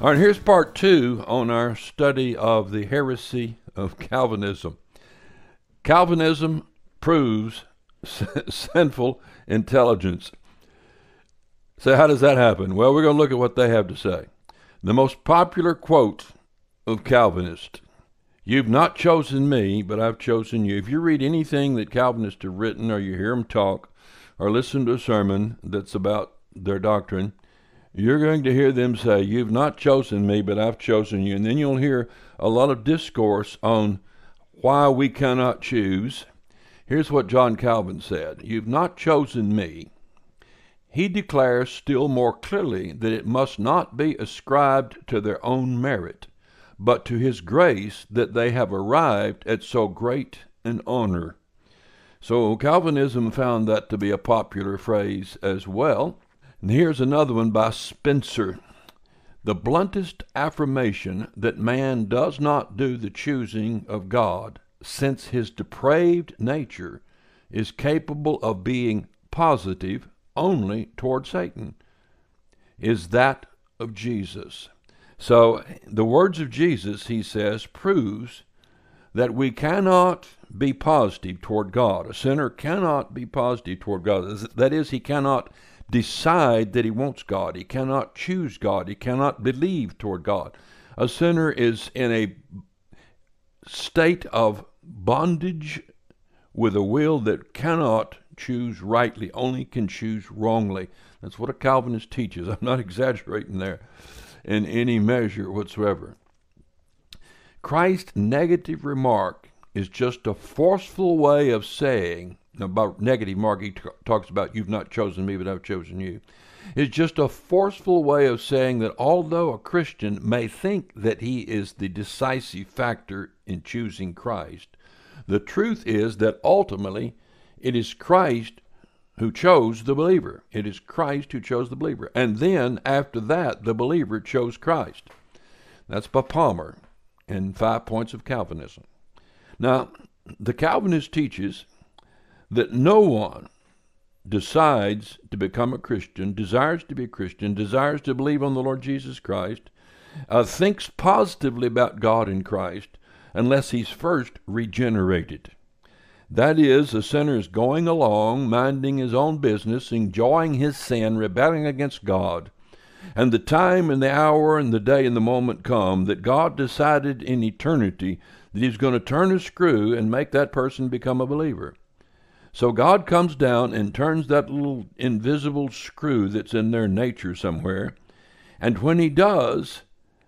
All right, here's part two on our study of the heresy of Calvinism. Calvinism proves sinful intelligence. So, how does that happen? Well, we're going to look at what they have to say. The most popular quote of Calvinists You've not chosen me, but I've chosen you. If you read anything that Calvinists have written, or you hear them talk, or listen to a sermon that's about their doctrine, you're going to hear them say, You've not chosen me, but I've chosen you. And then you'll hear a lot of discourse on why we cannot choose. Here's what John Calvin said You've not chosen me. He declares still more clearly that it must not be ascribed to their own merit, but to his grace that they have arrived at so great an honor. So Calvinism found that to be a popular phrase as well. And here's another one by Spencer. The bluntest affirmation that man does not do the choosing of God, since his depraved nature is capable of being positive only toward Satan, is that of Jesus. So the words of Jesus, he says, proves that we cannot be positive toward God. A sinner cannot be positive toward God. That is, he cannot decide that he wants God. He cannot choose God. He cannot believe toward God. A sinner is in a state of bondage with a will that cannot choose rightly, only can choose wrongly. That's what a Calvinist teaches. I'm not exaggerating there in any measure whatsoever. Christ's negative remark is just a forceful way of saying about negative mark, he t- talks about you've not chosen me, but I've chosen you. It's just a forceful way of saying that although a Christian may think that he is the decisive factor in choosing Christ, the truth is that ultimately it is Christ who chose the believer. It is Christ who chose the believer. And then after that, the believer chose Christ. That's by Palmer in Five Points of Calvinism. Now, the Calvinist teaches that no one decides to become a Christian, desires to be a Christian, desires to believe on the Lord Jesus Christ, uh, thinks positively about God in Christ, unless he's first regenerated. That is, the sinner is going along, minding his own business, enjoying his sin, rebelling against God. And the time and the hour and the day and the moment come that God decided in eternity that He's going to turn a screw and make that person become a believer. So God comes down and turns that little invisible screw that's in their nature somewhere. And when He does,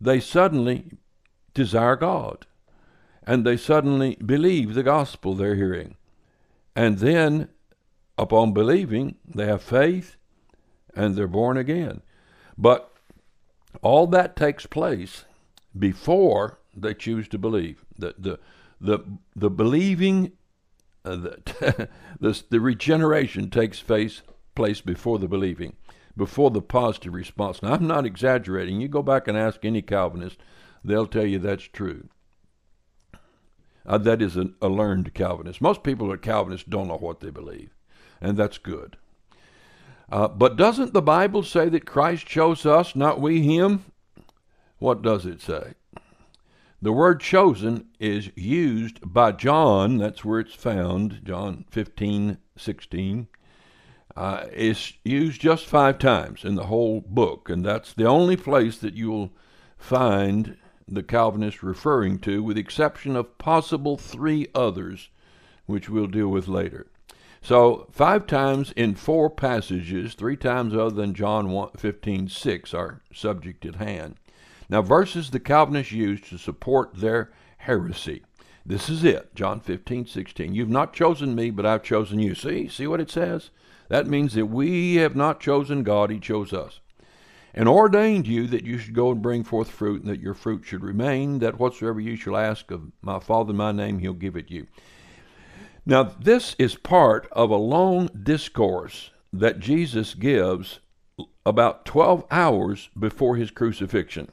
they suddenly desire God. And they suddenly believe the gospel they're hearing. And then, upon believing, they have faith and they're born again. But all that takes place before they choose to believe. The, the, the, the believing uh, the, the, the regeneration takes face, place before the believing, before the positive response. Now, I'm not exaggerating. You go back and ask any Calvinist, they'll tell you that's true. Uh, that is a, a learned Calvinist. Most people who are Calvinists don't know what they believe, and that's good. Uh, but doesn't the Bible say that Christ chose us, not we him? What does it say? The word chosen is used by John, that's where it's found, John 15, 16. Uh, it's used just five times in the whole book, and that's the only place that you'll find the Calvinist referring to, with the exception of possible three others, which we'll deal with later. So, five times in four passages, three times other than John 15, 6, our subject at hand. Now, verses the Calvinists used to support their heresy. This is it, John 15, 16. You've not chosen me, but I've chosen you. See? See what it says? That means that we have not chosen God, He chose us. And ordained you that you should go and bring forth fruit, and that your fruit should remain, that whatsoever you shall ask of my Father in my name, He'll give it you. Now, this is part of a long discourse that Jesus gives about 12 hours before his crucifixion.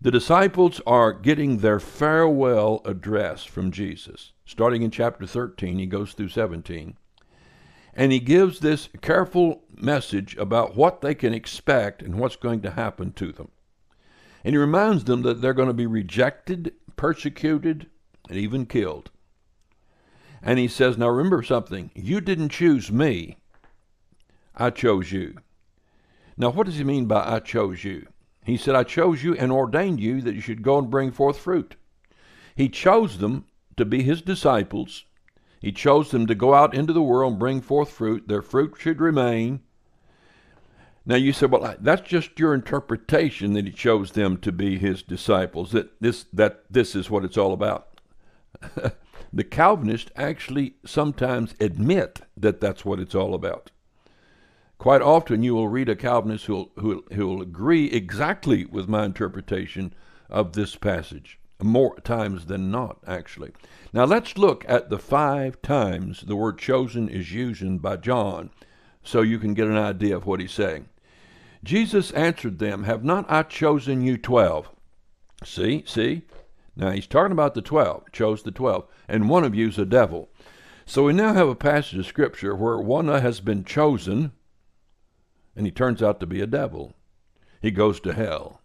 The disciples are getting their farewell address from Jesus. Starting in chapter 13, he goes through 17. And he gives this careful message about what they can expect and what's going to happen to them. And he reminds them that they're going to be rejected, persecuted, and even killed. And he says, Now remember something. You didn't choose me, I chose you. Now, what does he mean by I chose you? He said, I chose you and ordained you that you should go and bring forth fruit. He chose them to be his disciples. He chose them to go out into the world and bring forth fruit. Their fruit should remain. Now you say, well, that's just your interpretation that he chose them to be his disciples. That this that this is what it's all about. the Calvinists actually sometimes admit that that's what it's all about. Quite often, you will read a Calvinist who will agree exactly with my interpretation of this passage more times than not, actually. Now let's look at the five times the word chosen is used by John so you can get an idea of what he's saying. Jesus answered them, Have not I chosen you twelve? See, see? Now he's talking about the twelve, chose the twelve, and one of you's a devil. So we now have a passage of Scripture where one has been chosen, and he turns out to be a devil. He goes to hell.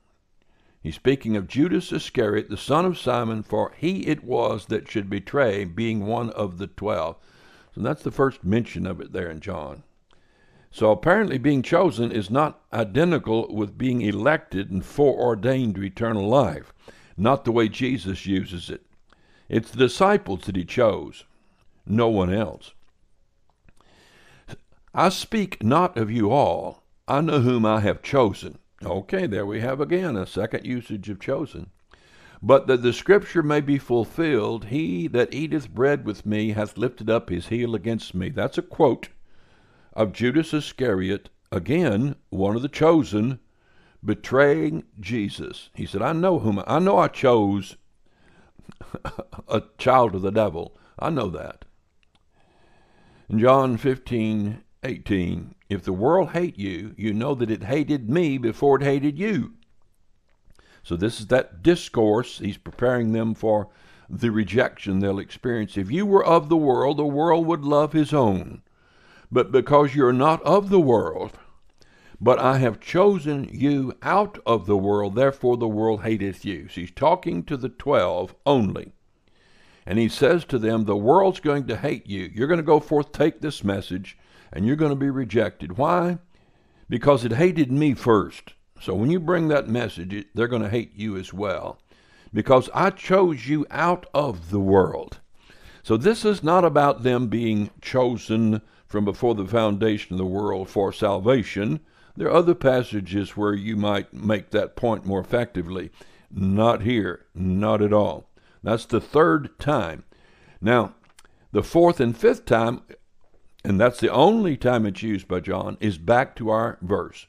He's speaking of Judas Iscariot, the son of Simon, for he it was that should betray, being one of the twelve. So that's the first mention of it there in John. So apparently, being chosen is not identical with being elected and foreordained to eternal life, not the way Jesus uses it. It's the disciples that he chose, no one else. I speak not of you all, I know whom I have chosen. Okay, there we have again a second usage of chosen. But that the scripture may be fulfilled, he that eateth bread with me hath lifted up his heel against me. That's a quote of Judas Iscariot, again, one of the chosen, betraying Jesus. He said, I know whom I know I chose a child of the devil. I know that. In John 15, 18, if the world hate you, you know that it hated me before it hated you. So this is that discourse. He's preparing them for the rejection they'll experience. If you were of the world, the world would love his own. But because you're not of the world, but I have chosen you out of the world, therefore the world hateth you. So he's talking to the twelve only. And he says to them, The world's going to hate you. You're going to go forth, take this message, and you're going to be rejected. Why? Because it hated me first. So when you bring that message, they're going to hate you as well. Because I chose you out of the world. So this is not about them being chosen from before the foundation of the world for salvation. There are other passages where you might make that point more effectively. Not here, not at all. That's the third time. Now, the fourth and fifth time and that's the only time it's used by John, is back to our verse.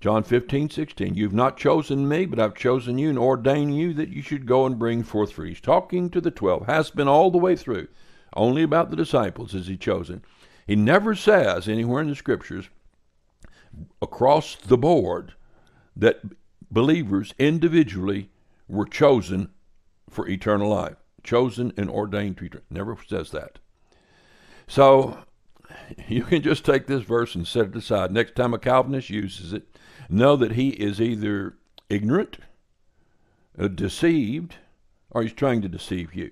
John 15, 16. You've not chosen me, but I've chosen you and ordained you that you should go and bring forth fruit. He's talking to the twelve, has been all the way through. Only about the disciples is he chosen. He never says anywhere in the scriptures, across the board, that believers individually were chosen for eternal life. Chosen and ordained to eternal. Never says that. So you can just take this verse and set it aside. Next time a Calvinist uses it, know that he is either ignorant, uh, deceived, or he's trying to deceive you.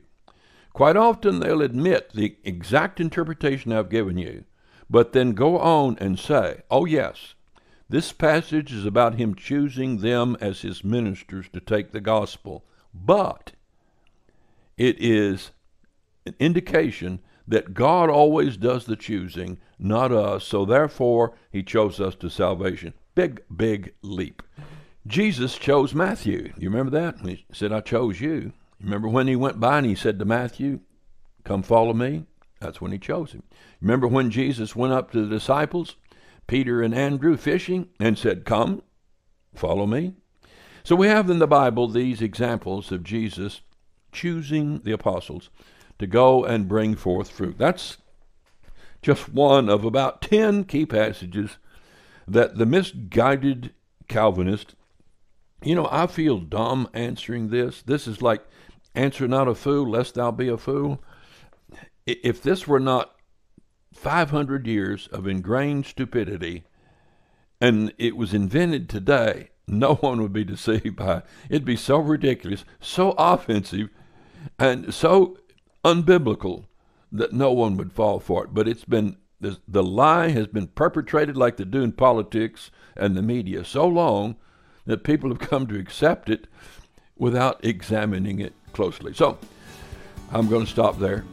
Quite often they'll admit the exact interpretation I've given you, but then go on and say, oh, yes, this passage is about him choosing them as his ministers to take the gospel, but it is an indication that God always does the choosing, not us. So therefore, he chose us to salvation. Big, big leap. Jesus chose Matthew. You remember that? He said, I chose you. Remember when he went by and he said to Matthew, Come follow me? That's when he chose him. Remember when Jesus went up to the disciples, Peter and Andrew, fishing, and said, Come, follow me? So we have in the Bible these examples of Jesus choosing the apostles to go and bring forth fruit. That's just one of about 10 key passages that the misguided Calvinist, you know, I feel dumb answering this. This is like, answer not a fool, lest thou be a fool. If this were not 500 years of ingrained stupidity and it was invented today, no one would be deceived by it. It'd be so ridiculous, so offensive, and so unbiblical that no one would fall for it. But it's been the lie has been perpetrated like they do in politics and the media so long that people have come to accept it without examining it closely. So I'm going to stop there.